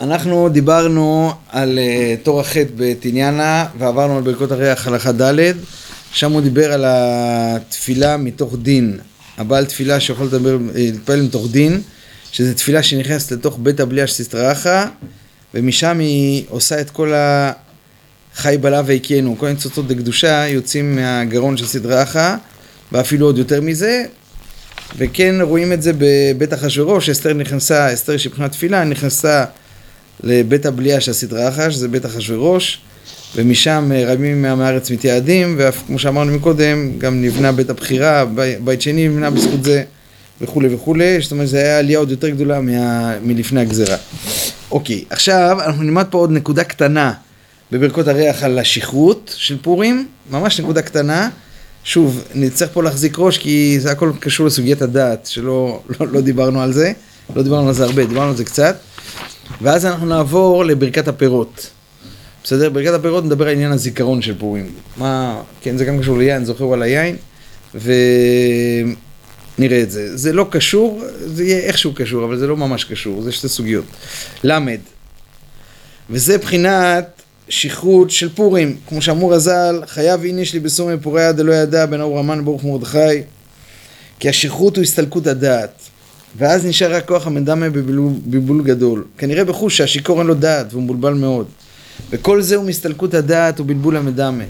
אנחנו דיברנו על uh, תור החטא בתניאנה ועברנו על ברכות הריח הלכה ד' שם הוא דיבר על התפילה מתוך דין. הבעל תפילה שיכול לדבר, להתפלל מתוך דין שזה תפילה שנכנסת לתוך בית הבליעה של סיסטראחה ומשם היא עושה את כל החי בלה והקינו כל הניצוצות לקדושה יוצאים מהגרון של סיסטראחה ואפילו עוד יותר מזה וכן רואים את זה בבית אחשורוש, אסתר נכנסה, אסתר שבחינת תפילה נכנסה לבית הבליעה של הסדרה אחת, שזה בית אחשורוש, ומשם רבים מהארץ מתייעדים, וכמו שאמרנו מקודם, גם נבנה בית הבחירה, בית שני נבנה בזכות זה וכולי וכולי, זאת אומרת, זו הייתה עלייה עוד יותר גדולה מה, מלפני הגזרה. אוקיי, עכשיו אנחנו נלמד פה עוד נקודה קטנה בברכות הריח על השכרות של פורים, ממש נקודה קטנה. שוב, נצטרך פה להחזיק ראש כי זה הכל קשור לסוגיית הדעת, שלא לא, לא דיברנו על זה, לא דיברנו על זה הרבה, דיברנו על זה קצת. ואז אנחנו נעבור לברכת הפירות. בסדר? ברכת הפירות נדבר על עניין הזיכרון של פורים. מה, כן, זה גם קשור ליין, זוכר על היין, ונראה את זה. זה לא קשור, זה יהיה איכשהו קשור, אבל זה לא ממש קשור, זה שתי סוגיות. למד. וזה בחינת שכרות של פורים, כמו שאמור הז"ל, חייב הנה יש לי בסומי פוריה דלא ידע בין אור המן ברוך מרדכי, כי השכרות הוא הסתלקות הדעת. ואז נשאר רק כוח המדמה בבלבול גדול. כנראה בחוש שהשיכור אין לו דעת והוא מבולבל מאוד. וכל זה הוא מסתלקות הדעת ובלבול המדמה.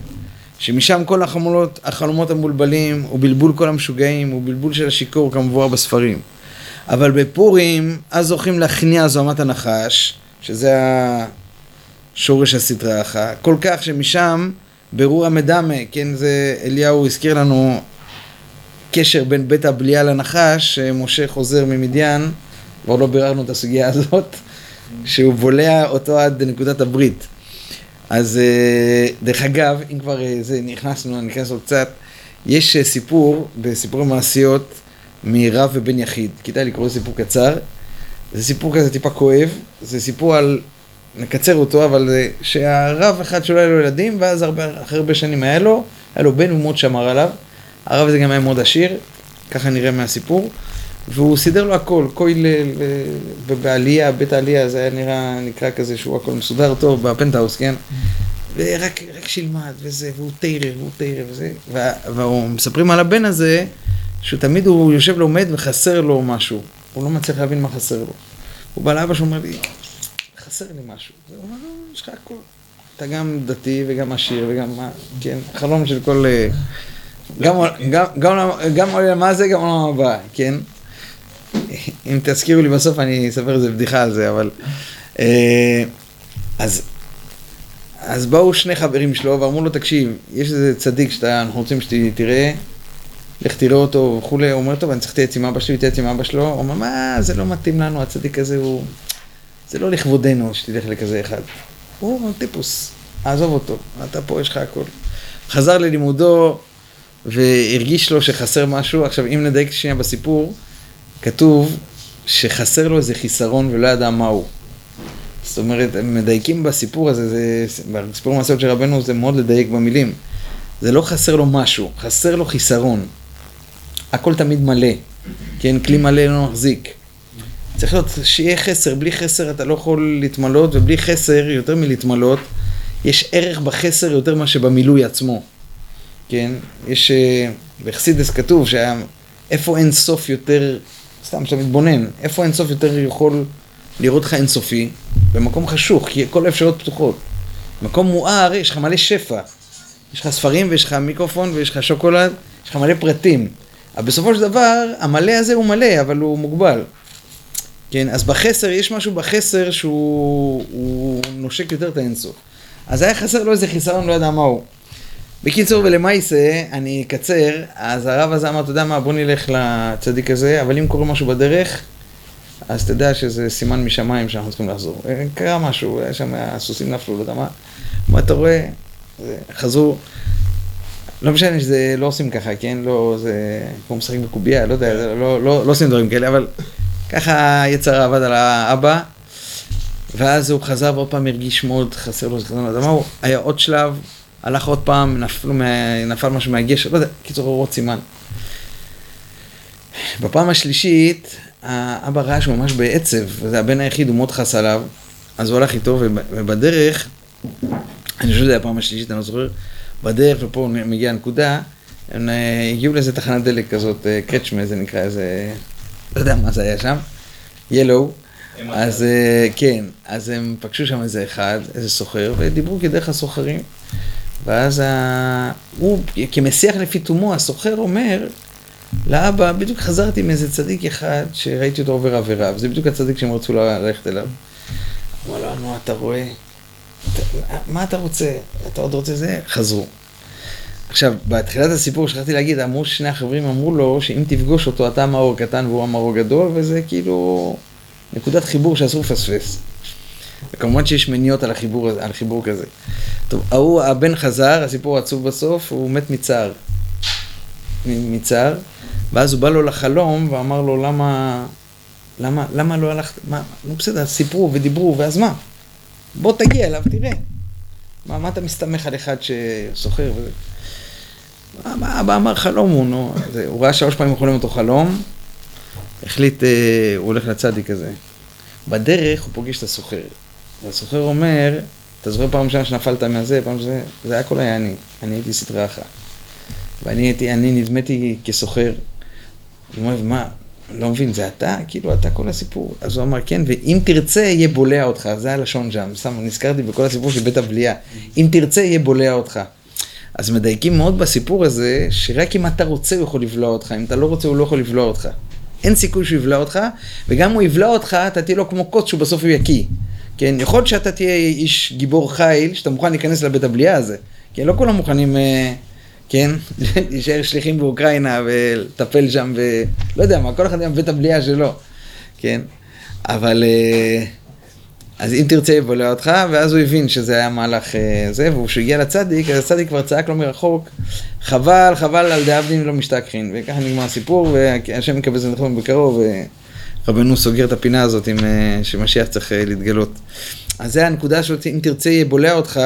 שמשם כל החלומות, החלומות המבולבלים, ובלבול כל המשוגעים, ובלבול של השיכור כמבואר בספרים. אבל בפורים, אז זוכים להכניע זוהמת הנחש, שזה השורש הסדרה אחת, כל כך שמשם ברור המדמה, כן, זה אליהו הזכיר לנו קשר בין בית הבליעה לנחש, שמשה חוזר ממדיין, כבר לא ביררנו את הסוגיה הזאת, שהוא בולע אותו עד נקודת הברית. אז אה, דרך אגב, אם כבר אה, זה נכנסנו, נכנס עוד קצת, יש אה, סיפור בסיפורי מעשיות מרב ובן יחיד. כדאי לקרוא סיפור קצר. זה סיפור כזה טיפה כואב, זה סיפור על, נקצר אותו, אבל זה שהרב אחד שולל לו ילדים, ואז הרבה, אחרי הרבה שנים היה לו, היה לו בן ומאוד שמר עליו. הרב הזה גם היה מאוד עשיר, ככה נראה מהסיפור, והוא סידר לו הכל, כולל ובעלייה, בית העלייה, זה היה נראה, נקרא כזה שהוא הכל מסודר טוב בפנטהאוס, כן? ורק רק שילמד וזה, והוא תרא, והוא תרא וזה, והוא מספרים על הבן הזה, שתמיד הוא יושב לומד וחסר לו משהו, הוא לא מצליח להבין מה חסר לו. הוא בא לאבא שאומר לי, חסר לי משהו. הוא אומר לו, יש לך הכל. אתה גם דתי וגם עשיר וגם מה, כן, חלום של כל... גם, גם, עולם מה זה, גם עולם הבא, כן? אם תזכירו לי בסוף אני אספר איזה בדיחה על זה, אבל... אה, אז, אז באו שני חברים שלו ואמרו לו, תקשיב, יש איזה צדיק שאנחנו רוצים שתראה, לך תראה אותו וכולי, הוא אומר, טוב, אני צריך להתייעץ עם אבא שלי, להתייעץ עם אבא שלו, הוא אומר, מה, זה לא מתאים לנו, הצדיק הזה הוא... זה לא לכבודנו שתלך לכזה אחד. הוא טיפוס, עזוב אותו, אתה פה, יש לך הכל. חזר ללימודו, והרגיש לו שחסר משהו. עכשיו, אם נדייק שנייה בסיפור, כתוב שחסר לו איזה חיסרון ולא ידע מהו. זאת אומרת, הם מדייקים בסיפור הזה, זה, בסיפור המעשיות של רבנו זה מאוד לדייק במילים. זה לא חסר לו משהו, חסר לו חיסרון. הכל תמיד מלא, כן? כלי מלא לא מחזיק. צריך להיות שיהיה חסר, בלי חסר אתה לא יכול להתמלות, ובלי חסר, יותר מלהתמלות, יש ערך בחסר יותר מאשר במילוי עצמו. כן? יש, אה, בחסידס כתוב שאיפה אין סוף יותר, סתם שאתה מתבונן, איפה אין סוף יותר יכול לראות לך אינסופי? במקום חשוך, כי כל האפשרויות פתוחות. מקום מואר, יש לך מלא שפע. יש לך ספרים ויש לך מיקרופון ויש לך שוקולד, יש לך מלא פרטים. אבל בסופו של דבר, המלא הזה הוא מלא, אבל הוא מוגבל. כן, אז בחסר, יש משהו בחסר שהוא נושק יותר את האינסוף. אז היה חסר לו איזה חיסרון, לא יודע מה הוא. בקיצור ולמעשה, אני אקצר, אז הרב הזה אמר, אתה יודע מה, בוא נלך לצדיק הזה, אבל אם קורה משהו בדרך, אז תדע שזה סימן משמיים שאנחנו צריכים לחזור. קרה משהו, היה שם, הסוסים נפלו, לא יודע מה. מה אתה רואה? חזרו. לא משנה שזה לא עושים ככה, כן? לא, זה כמו משחקים בקובייה, לא יודע, לא, לא, לא, לא עושים דברים כאלה, אבל ככה יצר עבד על האבא, ואז הוא חזר ועוד פעם הרגיש מאוד חסר לו זכרון, אז אמרו, היה עוד שלב, הלך עוד פעם, נפל, נפל משהו מהגשר, לא יודע, קיצור אורות סימן. בפעם השלישית, האבא ראה שהוא ממש בעצב, וזה הבן היחיד, הוא מאוד חס עליו, אז הוא הלך איתו, ובדרך, אני חושב שזה היה הפעם השלישית, אני לא זוכר, בדרך, ופה מגיעה הנקודה, הם אה, הגיעו לאיזה תחנת דלק כזאת, קצ'מה זה נקרא, איזה, לא יודע מה זה היה שם, ילו, אז כן, אז הם פגשו שם איזה אחד, איזה סוחר, ודיברו כדרך הסוחרים. ואז ה... הוא, כמסיח לפי תומו, הסוחר אומר לאבא, בדיוק חזרתי מאיזה צדיק אחד שראיתי אותו עובר עבירה, וזה בדיוק הצדיק שהם רצו ללכת אליו. אמר לו, נו, אתה רואה? מה אתה רוצה? אתה עוד רוצה זה? חזרו. עכשיו, בתחילת הסיפור שכחתי להגיד, אמרו שני החברים אמרו לו שאם תפגוש אותו אתה המאור קטן והוא המאור גדול, וזה כאילו נקודת חיבור שאסור לפספס. וכמובן שיש מניעות על החיבור, על חיבור כזה. טוב, ההוא, הבן חזר, הסיפור עצוב בסוף, הוא מת מצער. מצער, ואז הוא בא לו לחלום ואמר לו, למה, למה, למה לא הלכת, מה, נו בסדר, סיפרו ודיברו, ואז מה? בוא תגיע אליו, תראה. מה, מה אתה מסתמך על אחד שסוחר וזה? אבא אמר חלום הוא, נו, הוא ראה שלוש פעמים חולם אותו חלום, החליט, אה, הוא הולך לצדיק הזה. בדרך הוא פוגש את הסוחר. והסוחר אומר, אתה זוכר פעם ראשונה שנפלת מהזה, פעם שזה, זה היה כל היה אני, אני הייתי סטרי אחת. ואני הייתי, אני נדמתי כסוחר. הוא אומר, מה, לא מבין, זה אתה? כאילו, אתה כל הסיפור. אז הוא אמר, כן, ואם תרצה, יהיה בולע אותך. זה הלשון שם, שם, נזכרתי בכל הסיפור של בית הבליעה. אם תרצה, יהיה בולע אותך. אז מדייקים מאוד בסיפור הזה, שרק אם אתה רוצה הוא יכול לבלוע אותך, אם אתה לא רוצה הוא לא יכול לבלוע אותך. אין סיכוי שהוא יבלע אותך, וגם אם הוא יבלע אותך, אתה תהיה לו כמו קוץ שהוא בסוף הוא יקיא. כן, יכול להיות שאתה תהיה איש גיבור חיל, שאתה מוכן להיכנס לבית הבליעה הזה. כן, לא כולם מוכנים, אה, כן, להישאר שליחים באוקראינה ולטפל שם, ולא יודע מה, כל אחד עם בית הבליעה שלו, כן. אבל, אה, אז אם תרצה יבולע אותך, ואז הוא הבין שזה היה מהלך אה, זה, וכשהוא הגיע לצדיק, אז הצדיק כבר צעק לו מרחוק, חבל, חבל על דאבדין לא משתכחין. וככה נגמר הסיפור, והשם יקבל זה נכון בקרוב. רבנו סוגר את הפינה הזאת עם אה, שמשיח צריך אה, להתגלות. אז זה הנקודה הזאת, אם תרצה יבולע אותך,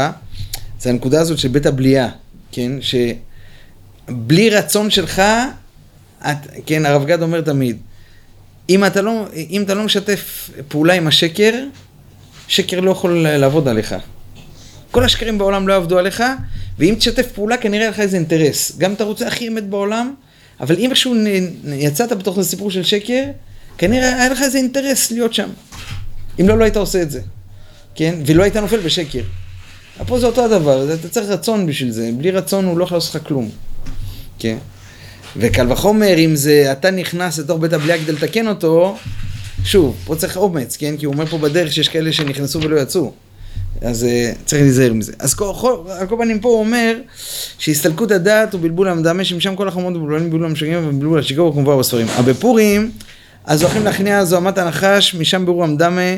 זה הנקודה הזאת של בית הבליעה, כן? שבלי רצון שלך, את, כן, הרב גד אומר תמיד, אם אתה, לא, אם אתה לא משתף פעולה עם השקר, שקר לא יכול לעבוד עליך. כל השקרים בעולם לא יעבדו עליך, ואם תשתף פעולה כנראה לך איזה אינטרס. גם אתה רוצה הכי אמת בעולם, אבל אם איכשהו יצאת בתוך הסיפור של שקר, כנראה היה לך איזה אינטרס להיות שם. אם לא, לא היית עושה את זה. כן? ולא היית נופל בשקר. פה זה אותו הדבר, אתה צריך רצון בשביל זה. בלי רצון הוא לא יכול לעשות לך כלום. כן? וקל וחומר, אם זה אתה נכנס לתוך בית הבליעה כדי לתקן אותו, שוב, פה צריך אומץ, כן? כי הוא אומר פה בדרך שיש כאלה שנכנסו ולא יצאו. אז uh, צריך להיזהר מזה. אז כל, על כל פנים פה הוא אומר שהסתלקות הדעת הוא בלבול המדמה, שמשם כל החומות ובלבולים בלבול המשגעים ובלבול השיגור כמובן בספרים. אבל בפורים אז הולכים להכניע זוהמת הנחש, משם ברור המדמה,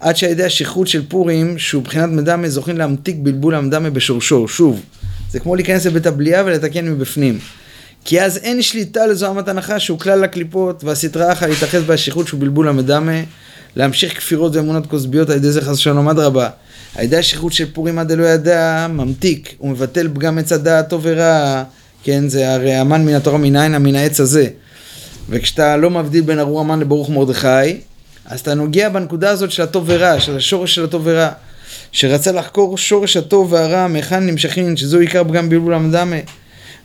עד שעל ידי השכרות של פורים, שהוא מבחינת מדמה, זוכים להמתיק בלבול המדמה בשורשו. שוב, זה כמו להיכנס לבית הבליעה ולתקן מבפנים. כי אז אין שליטה לזוהמת הנחש, שהוא כלל הקליפות, והסטרה אחת להתאחז בהשכרות שהוא בלבול המדמה, להמשיך כפירות ואמונות כוסביות על ידי זה חס ושלום אדרבה. על ידי השכרות של פורים עד אלוה ידע, ממתיק ומבטל פגם עץ הדעת טוב ורע, כן, זה הרי המן מן התורה מנין מן העץ הזה. וכשאתה לא מבדיל בין ארור המן לברוך מרדכי, אז אתה נוגע בנקודה הזאת של הטוב ורע, של השורש של הטוב ורע. שרצה לחקור שורש הטוב והרע, מהיכן נמשכים, שזו עיקר פגם בלבול המדמה.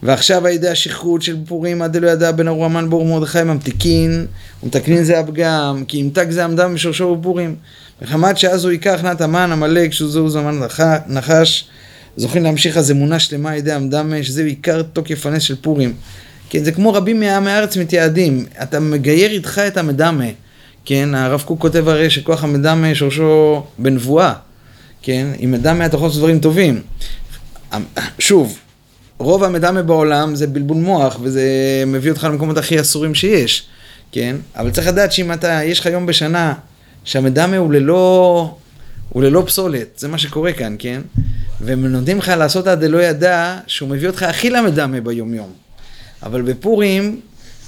ועכשיו על ידי השכרות של פורים עד אלו ידע בין ארור המן לברוך מרדכי ממתיקין ומתקנין זה הפגם, כי ימתק זה המדם בשורשו בפורים. מחמת שאז הוא עיקר הכנעת המן עמלק, שזהו זמן נחש, זוכים להמשיך אז אמונה שלמה על ידי המדמה, שזהו עיקר תוקף הנס של פורים. כן, זה כמו רבים מעמי הארץ מתייעדים, אתה מגייר איתך את המדמה, כן, הרב קוק כותב הרי שכוח המדמה שורשו בנבואה, כן, עם מדמה אתה יכול לעשות דברים טובים. שוב, רוב המדמה בעולם זה בלבול מוח, וזה מביא אותך למקומות הכי אסורים שיש, כן, אבל צריך לדעת שאם אתה, יש לך יום בשנה שהמדמה הוא ללא, הוא ללא פסולת, זה מה שקורה כאן, כן, והם נותנים לך לעשות עד דלא ידע, שהוא מביא אותך הכי למדמה ביום יום. אבל בפורים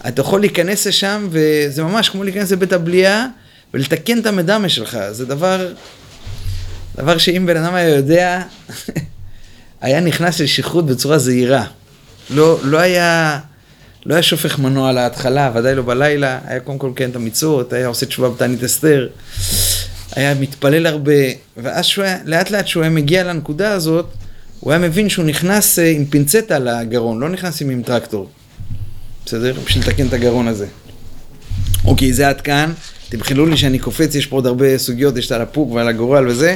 אתה יכול להיכנס לשם, וזה ממש כמו להיכנס לבית הבליעה ולתקן את המדמה שלך. זה דבר, דבר שאם בן אדם היה יודע, היה נכנס לשכרות בצורה זהירה. לא, לא היה, לא היה שופך מנוע להתחלה, ודאי לא בלילה, היה קודם כל כן את המצוות, היה עושה תשובה בתענית אסתר, היה מתפלל הרבה, ואז שהוא היה, לאט לאט שהוא היה מגיע לנקודה הזאת, הוא היה מבין שהוא נכנס אה, עם פינצטה לגרון, לא נכנס עם, טרקטור. בסדר? בשביל לתקן את הגרון הזה. אוקיי, זה עד כאן. תמחלו לי שאני קופץ, יש פה עוד הרבה סוגיות, יש את על הפוק ועל הגורל וזה.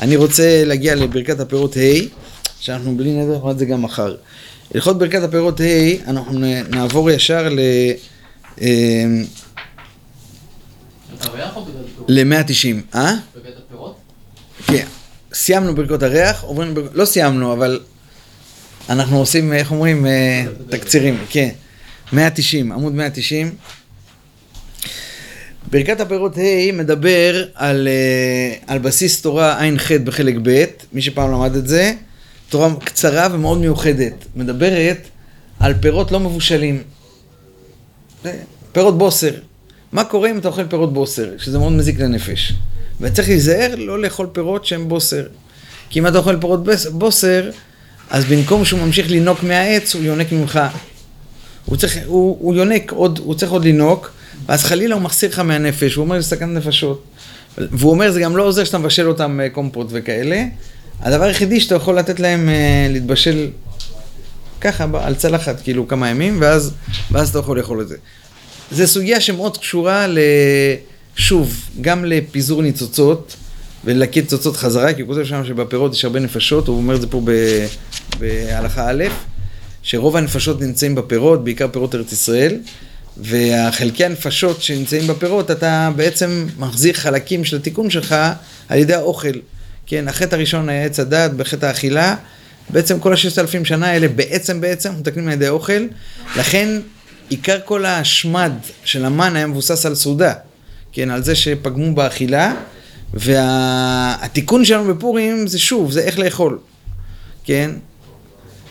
אני רוצה להגיע לברכת הפירות ה', שאנחנו בלי נדר את זה גם מחר. הלכות ברכת הפירות ה', אנחנו נעבור ישר ל... ל-190, אה? ברכת הפירות? כן, סיימנו ברכות הריח, עוברים, לא סיימנו, אבל אנחנו עושים, איך אומרים, אה, תקצירים, כן. 190, עמוד 190. ברכת הפירות ה' מדבר על, אה, על בסיס תורה ע"ח בחלק ב', מי שפעם למד את זה, תורה קצרה ומאוד מיוחדת, מדברת על פירות לא מבושלים. פירות בוסר. מה קורה אם אתה אוכל פירות בוסר, שזה מאוד מזיק לנפש. וצריך להיזהר לא לאכול פירות שהם בוסר. כי אם אתה אוכל פירות בוסר, אז במקום שהוא ממשיך לינוק מהעץ, הוא יונק ממך. הוא צריך, הוא, הוא יונק עוד, הוא צריך עוד לינוק, ואז חלילה הוא מחסיר לך מהנפש, הוא אומר זה סכנת נפשות. והוא אומר זה גם לא עוזר שאתה מבשל אותם אה, קומפוט וכאלה. הדבר היחידי שאתה יכול לתת להם אה, להתבשל ככה על צלחת, כאילו כמה ימים, ואז, ואז אתה יכול לאכול את זה. זו סוגיה שמאוד קשורה. שוב, גם לפיזור ניצוצות וללקט ניצוצות חזרה, כי הוא כותב שם שבפירות יש הרבה נפשות, הוא אומר את זה פה בהלכה א', שרוב הנפשות נמצאים בפירות, בעיקר פירות ארץ ישראל, והחלקי הנפשות שנמצאים בפירות, אתה בעצם מחזיר חלקים של התיקון שלך על ידי האוכל. כן, החטא הראשון היה עץ הדת בחטא האכילה, בעצם כל הששת אלפים שנה האלה בעצם בעצם מתקנים על ידי האוכל, לכן עיקר כל השמד של המן היה מבוסס על סעודה, כן, על זה שפגמו באכילה, והתיקון וה... שלנו בפורים זה שוב, זה איך לאכול, כן,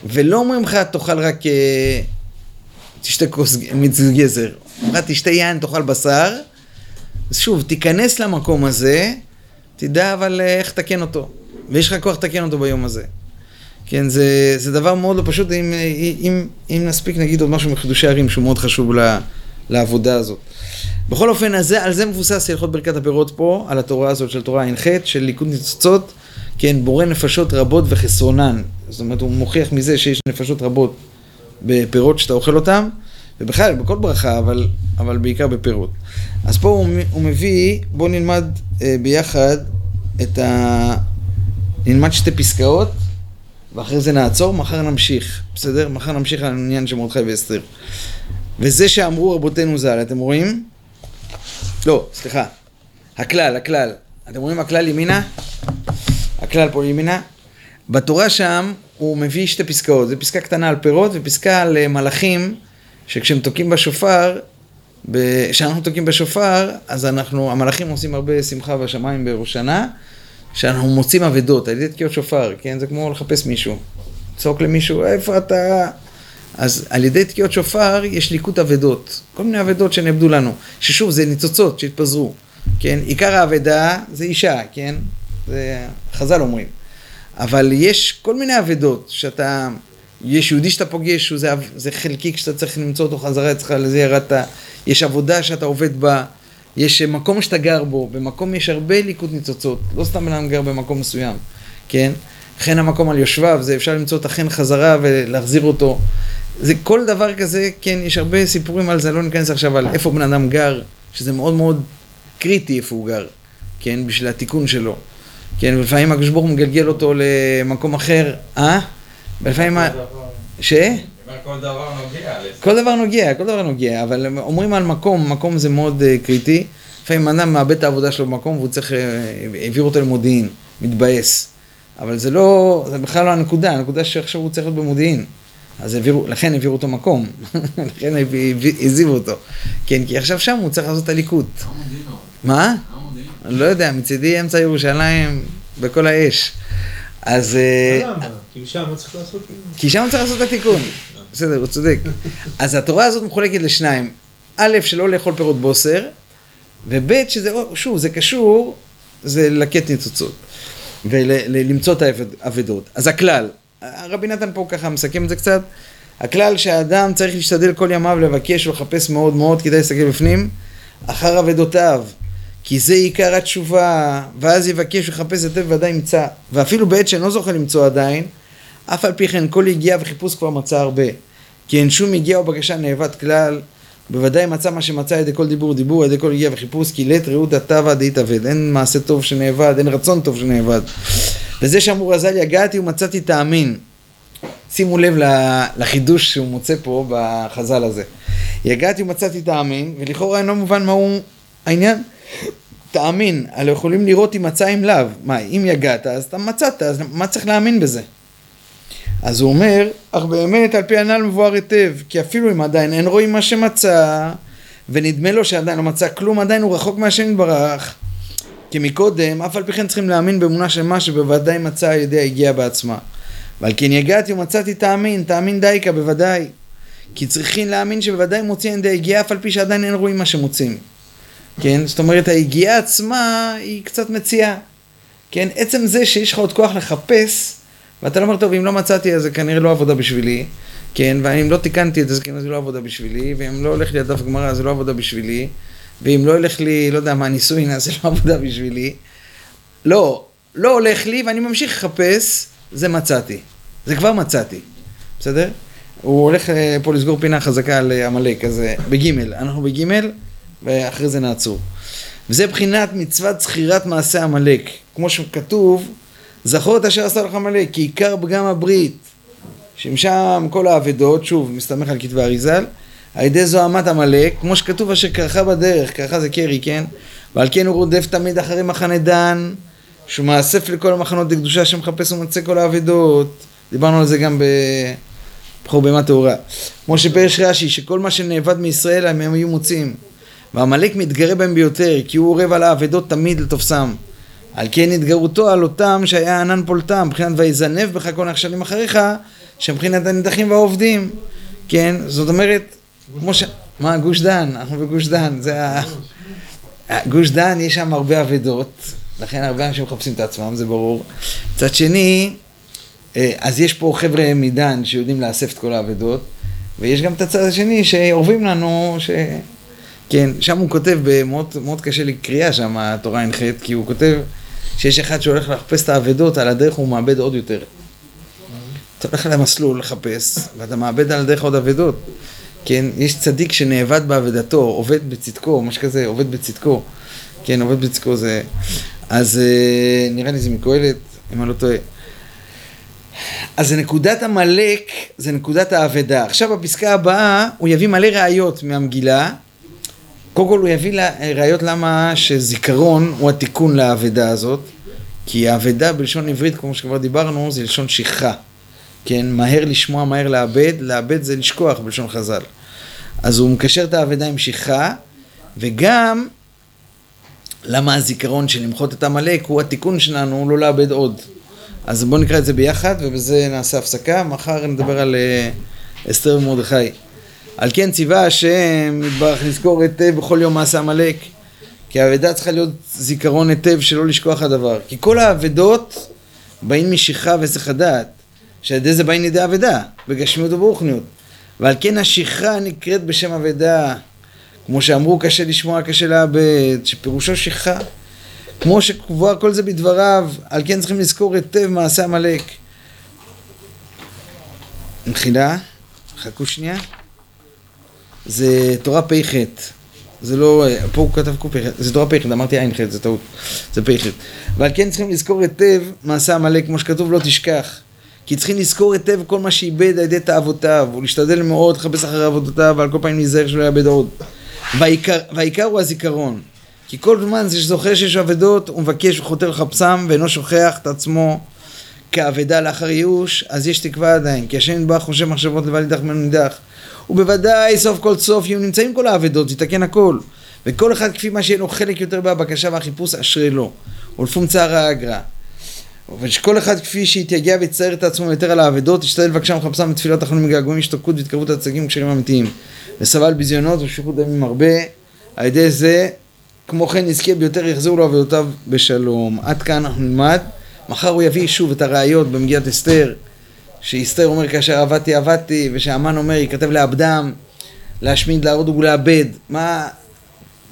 ולא אומרים לך תאכל רק, אה, תשתה כוס מיץ גזר, אומרים תשתה יין, תאכל בשר, אז שוב, תיכנס למקום הזה, תדע אבל אה, איך לתקן אותו, ויש לך כוח לתקן אותו ביום הזה. כן, זה, זה דבר מאוד לא פשוט, אם, אם, אם נספיק נגיד עוד משהו מחידושי ערים שהוא מאוד חשוב לה, לעבודה הזאת. בכל אופן, הזה, על זה מבוסס הלכות ברכת הפירות פה, על התורה הזאת של תורה ע"ח, של ליכוד ניצוצות, כן, בורא נפשות רבות וחסרונן. זאת אומרת, הוא מוכיח מזה שיש נפשות רבות בפירות שאתה אוכל אותן, ובכלל, בכל ברכה, אבל, אבל בעיקר בפירות. אז פה הוא, הוא מביא, בואו נלמד אה, ביחד את ה... נלמד שתי פסקאות, ואחרי זה נעצור, מחר נמשיך, בסדר? מחר נמשיך על העניין של מרדכי ואסתר. וזה שאמרו רבותינו ז"ל, אתם רואים? לא, סליחה. הכלל, הכלל. אתם רואים הכלל ימינה? הכלל פה ימינה. בתורה שם הוא מביא שתי פסקאות, זה פסקה קטנה על פירות ופסקה על אה, מלאכים שכשהם תוקעים בשופר, כשאנחנו תוקעים בשופר, אז אנחנו, המלאכים עושים הרבה שמחה בשמיים בראש שנה, שאנחנו מוצאים אבדות על ידי תקיעות שופר, כן? זה כמו לחפש מישהו. לצעוק למישהו, איפה אתה? אז על ידי תקיעות שופר יש ליקוט אבדות, כל מיני אבדות שנאבדו לנו, ששוב זה ניצוצות שהתפזרו, כן? עיקר האבדה זה אישה, כן? זה חז"ל אומרים. אבל יש כל מיני אבדות שאתה, יש יהודי שאתה פוגש, זה, זה חלקיק שאתה צריך למצוא אותו חזרה אצלך, לזה ירדת, יש עבודה שאתה עובד בה, יש מקום שאתה גר בו, במקום יש הרבה ליקוט ניצוצות, לא סתם אדם גר במקום מסוים, כן? חן המקום על יושביו, זה אפשר למצוא את החן חזרה ולהחזיר אותו. זה כל דבר כזה, כן, יש הרבה סיפורים על זה, לא ניכנס עכשיו על איפה בן אדם גר, שזה מאוד מאוד קריטי איפה הוא גר, כן, בשביל התיקון שלו. כן, ולפעמים הוא מגלגל אותו למקום אחר, אה? ולפעמים... ש? כל דבר נוגע. כל דבר נוגע, כל דבר נוגע, אבל אומרים על מקום, מקום זה מאוד uh, קריטי. לפעמים אדם מאבד את העבודה שלו במקום והוא צריך, uh, העביר אותו למודיעין, מתבאס. אבל זה לא, זה בכלל לא הנקודה, הנקודה שעכשיו הוא צריך להיות במודיעין. אז העבירו, לכן העבירו אותו מקום, לכן העזיבו אותו. כן, כי עכשיו שם הוא צריך לעשות את הליכוד. מה? אני לא יודע, מצידי אמצע ירושלים, בכל האש. אז... אה, למה? כי שם צריך לעשות... כי שם צריך לעשות את התיקון. בסדר, הוא צודק. אז התורה הזאת מחולקת לשניים. א', שלא לאכול פירות בוסר, וב', שזה, שוב, זה קשור, זה לקט ניצוצות. ולמצוא את האבדות. אז הכלל, רבי נתן פה ככה מסכם את זה קצת, הכלל שהאדם צריך להשתדל כל ימיו לבקש ולחפש מאוד מאוד, כדאי להסתכל בפנים, אחר אבדותיו, כי זה עיקר התשובה, ואז יבקש ויחפש היטב ודאי ימצא. ואפילו בעת שאינו זוכה למצוא עדיין, אף על פי כן כל יגיעה וחיפוש כבר מצא הרבה. כי אין שום יגיעה או בקשה נאבד כלל, בוודאי מצא מה שמצא על ידי כל דיבור ודיבור, על ידי כל יגיעה וחיפוש, כי לית רעות דתבה דהתאבד. אין מעשה טוב שנאבד, אין רצון טוב שנאבד. וזה שאמרו רזל יגעתי ומצאתי תאמין. שימו לב לחידוש שהוא מוצא פה בחז"ל הזה. יגעתי ומצאתי תאמין, ולכאורה אינו מובן מהו העניין. תאמין, הלא יכולים לראות אם מצא אם לאו. מה, אם יגעת, אז אתה מצאת, אז מה צריך להאמין בזה? אז הוא אומר, אך באמת על פי הנ"ל מבואר היטב, כי אפילו אם עדיין אין רואים מה שמצא, ונדמה לו שעדיין לא מצא כלום, עדיין הוא רחוק מהשם יתברך. כי מקודם, אף על פי כן צריכים להאמין באמונה של מה שבוודאי מצא על ידי היגיעה בעצמה. ועל כן יגעתי ומצאתי תאמין, תאמין דייקה בוודאי. כי צריכים להאמין שבוודאי מוצאים על ידי היגיעה, אף על פי שעדיין אין רואים מה שמוצאים. כן? זאת אומרת, היגיעה עצמה היא קצת מציאה. כן? עצם זה שיש לך עוד כוח לחפש, ואתה לא אומר, טוב, אם לא מצאתי אז זה כנראה לא עבודה בשבילי, כן? ואם לא תיקנתי את זה, אז כנראה זה לא עבודה בשבילי, ואם לא הולך לי הדף גמרא, זה לא עבודה בשבילי, ואם לא הולך לי, לא יודע מה, נישואין, אז זה לא עבודה בשבילי. לא, לא הולך לי, ואני ממשיך לחפש, זה מצאתי. זה כבר מצאתי, בסדר? הוא הולך אה, פה לסגור פינה חזקה על עמלק, אז אה, בגימל. אנחנו בגימל, ואחרי זה נעצור. וזה בחינת מצוות זכירת מעשה עמלק. כמו שכתוב, זכור את אשר עשה לך עמלק, כי עיקר פגם הברית, שמשם כל האבדות, שוב, מסתמך על כתבי אריזל, על ידי זוהמת עמלק, כמו שכתוב אשר קרחה בדרך, קרחה זה קרי, כן? ועל כן הוא רודף תמיד אחרי מחנה דן, שהוא מאסף לכל המחנות לקדושה שמחפש ומוצא כל האבדות. דיברנו על זה גם בבחור בהמה טהורה. כמו שפרש רש"י, שכל מה שנאבד מישראל הם היו מוצאים. ועמלק מתגרה בהם ביותר, כי הוא אורב על האבדות תמיד לתופסם. על כן התגרותו על אותם שהיה ענן פולטם, מבחינת ויזנב בך כל נחשלים אחריך, שמבחינת הנידחים והעובדים. כן, זאת אומרת, כמו ש... מה, גוש דן, אנחנו בגוש דן, זה ה... גוש דן, יש שם הרבה אבדות, לכן הרבה אנשים מחפשים את עצמם, זה ברור. מצד שני, אה, אז יש פה חבר'ה מדן שיודעים לאסף את כל האבדות, ויש גם את הצד השני שאורבים לנו, ש... כן, שם הוא כותב, מאוד, מאוד קשה לי קריאה שם, התורה הנחית, כי הוא כותב שיש אחד שהולך לחפש את האבדות, על הדרך הוא מאבד עוד יותר. אתה הולך למסלול לחפש, ואתה מאבד על הדרך עוד אבדות. כן, יש צדיק שנאבד באבדתו, עובד בצדקו, משהו כזה, עובד בצדקו. כן, עובד בצדקו זה... אז אה, נראה לי זה מקהלת, אם אני לא טועה. אז זה נקודת עמלק, זה נקודת האבדה. עכשיו בפסקה הבאה הוא יביא מלא ראיות מהמגילה. קודם כל הוא יביא ראיות למה שזיכרון הוא התיקון לאבדה הזאת. כי האבדה בלשון עברית, כמו שכבר דיברנו, זה לשון שכחה. כן, מהר לשמוע, מהר לאבד, לאבד זה לשכוח בלשון חז"ל. אז הוא מקשר את האבדה עם שכחה, וגם למה הזיכרון של למחות את עמלק הוא התיקון שלנו לא לאבד עוד. אז בואו נקרא את זה ביחד, ובזה נעשה הפסקה. מחר נדבר על uh, אסתר ומרדכי. על כן ציווה השם, יתברך לזכור היטב בכל יום מעשה עמלק. כי האבדה צריכה להיות זיכרון היטב שלא לשכוח הדבר. כי כל האבדות באים משכחה והיסח הדעת. שעל ידי זה באים לידי אבדה, בגשמיות וברוכניות. ועל כן השכחה נקראת בשם אבדה. כמו שאמרו, קשה לשמוע, קשה לאבד, שפירושו שכחה. כמו שקבוע כל זה בדבריו, על כן צריכים לזכור היטב מעשה עמלק. מחילה, חכו שנייה. זה תורה פ"ח. זה לא, פה הוא כתב קפ"ח, זה תורה פ"ח, אמרתי ע"ח, זה טעות, זה פ"ח. ועל כן צריכים לזכור היטב מעשה עמלק, כמו שכתוב לא תשכח. כי צריכים לזכור היטב כל מה שאיבד על ידי תאוותיו, ולהשתדל מאוד לחפש אחרי עבודותיו, ועל כל פעמים להיזהר שלא יאבד עוד. והעיקר, והעיקר הוא הזיכרון. כי כל זמן זה שזוכר שיש אבדות, הוא מבקש וחותר לחפשם, ואינו שוכח את עצמו כאבדה לאחר ייאוש, אז יש תקווה עדיין. כי השם נדבך חושב מחשבות לבד נידח ממנו נידח. ובוודאי סוף כל סוף יהיו נמצאים כל האבדות, יתקן הכל. וכל אחד כפי מה שיהיה לו חלק יותר בבקשה והחיפוש, אשרי לו. ולפום צער האגרא. ושכל אחד כפי שיתייגע ויצטער את עצמו יותר על האבדות, ישתדל לבקשם מחפשם בתפילות אחרונים מגעגועים, השתוקקות והתקרבות הצגים קשרים אמיתיים. וסבל ביזיונות ושפיכות דמים הרבה, על ידי זה, כמו כן יזכה ביותר יחזרו לו עבודותיו בשלום. עד כאן אנחנו נלמד. מחר הוא יביא שוב את הראיות במגיעת אסתר, שאסתר אומר כאשר עבדתי עבדתי, ושהמן אומר ייכתב לאבדם, להשמיד, להרוג ולאבד. מה,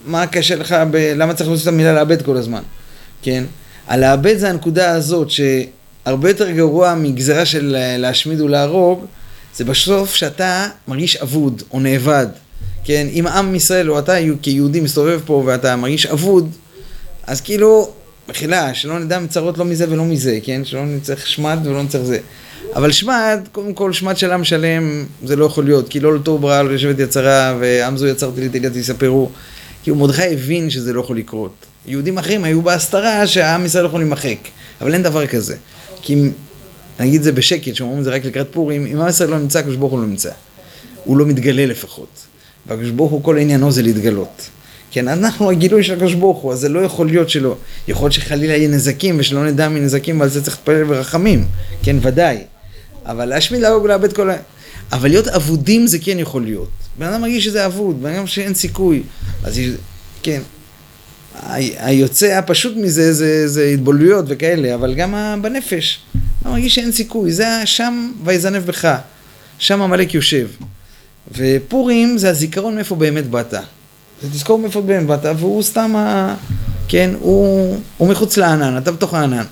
מה קשה לך, ב... למה צריך להוסיף את המילה לאבד כל הזמן? כן? הלאבד זה הנקודה הזאת, שהרבה יותר גרוע מגזרה של להשמיד ולהרוג, זה בסוף שאתה מרגיש אבוד או נאבד. כן, אם עם ישראל או אתה כיהודי מסתובב פה ואתה מרגיש אבוד, אז כאילו, מחילה, שלא נדע מצרות לא מזה ולא מזה, כן? שלא נצטרך שמד ולא נצטרך זה. אבל שמד, קודם כל שמד של עם שלם זה לא יכול להיות, כי לא לתור ברעה לא לשבת יצרה ועם זו יצרתי לי תליית יספרו. כאילו מרדכי הבין שזה לא יכול לקרות. יהודים אחרים היו בהסתרה שהעם ישראל יכול להימחק, אבל אין דבר כזה. כי אם, נגיד זה בשקט, שאומרים את זה רק לקראת פורים, אם עם ישראל לא נמצא, הקדוש ברוך הוא לא נמצא. הוא לא מתגלה לפחות. והקדוש ברוך הוא כל עניינו זה להתגלות. כן, אנחנו הגילוי של הקדוש ברוך הוא, אז זה לא יכול להיות שלא. יכול להיות שחלילה יהיה נזקים ושלא נדע מנזקים ועל זה צריך להתפלל ברחמים, כן, ודאי. אבל להשמיד, להרוג ולאבד כל ה... אבל להיות אבודים זה כן יכול להיות. בן אדם מרגיש שזה אבוד, בן אדם שאין סיכוי. אז כן. היוצא הפשוט מזה זה, זה התבוללויות וכאלה, אבל גם בנפש. אתה מרגיש שאין סיכוי, זה שם ויזנב בך. שם עמלק יושב. ופורים זה הזיכרון מאיפה באמת באת. זה תזכור מאיפה באמת באת, והוא סתם, ה... כן, הוא, הוא מחוץ לענן, אתה בתוך הענן.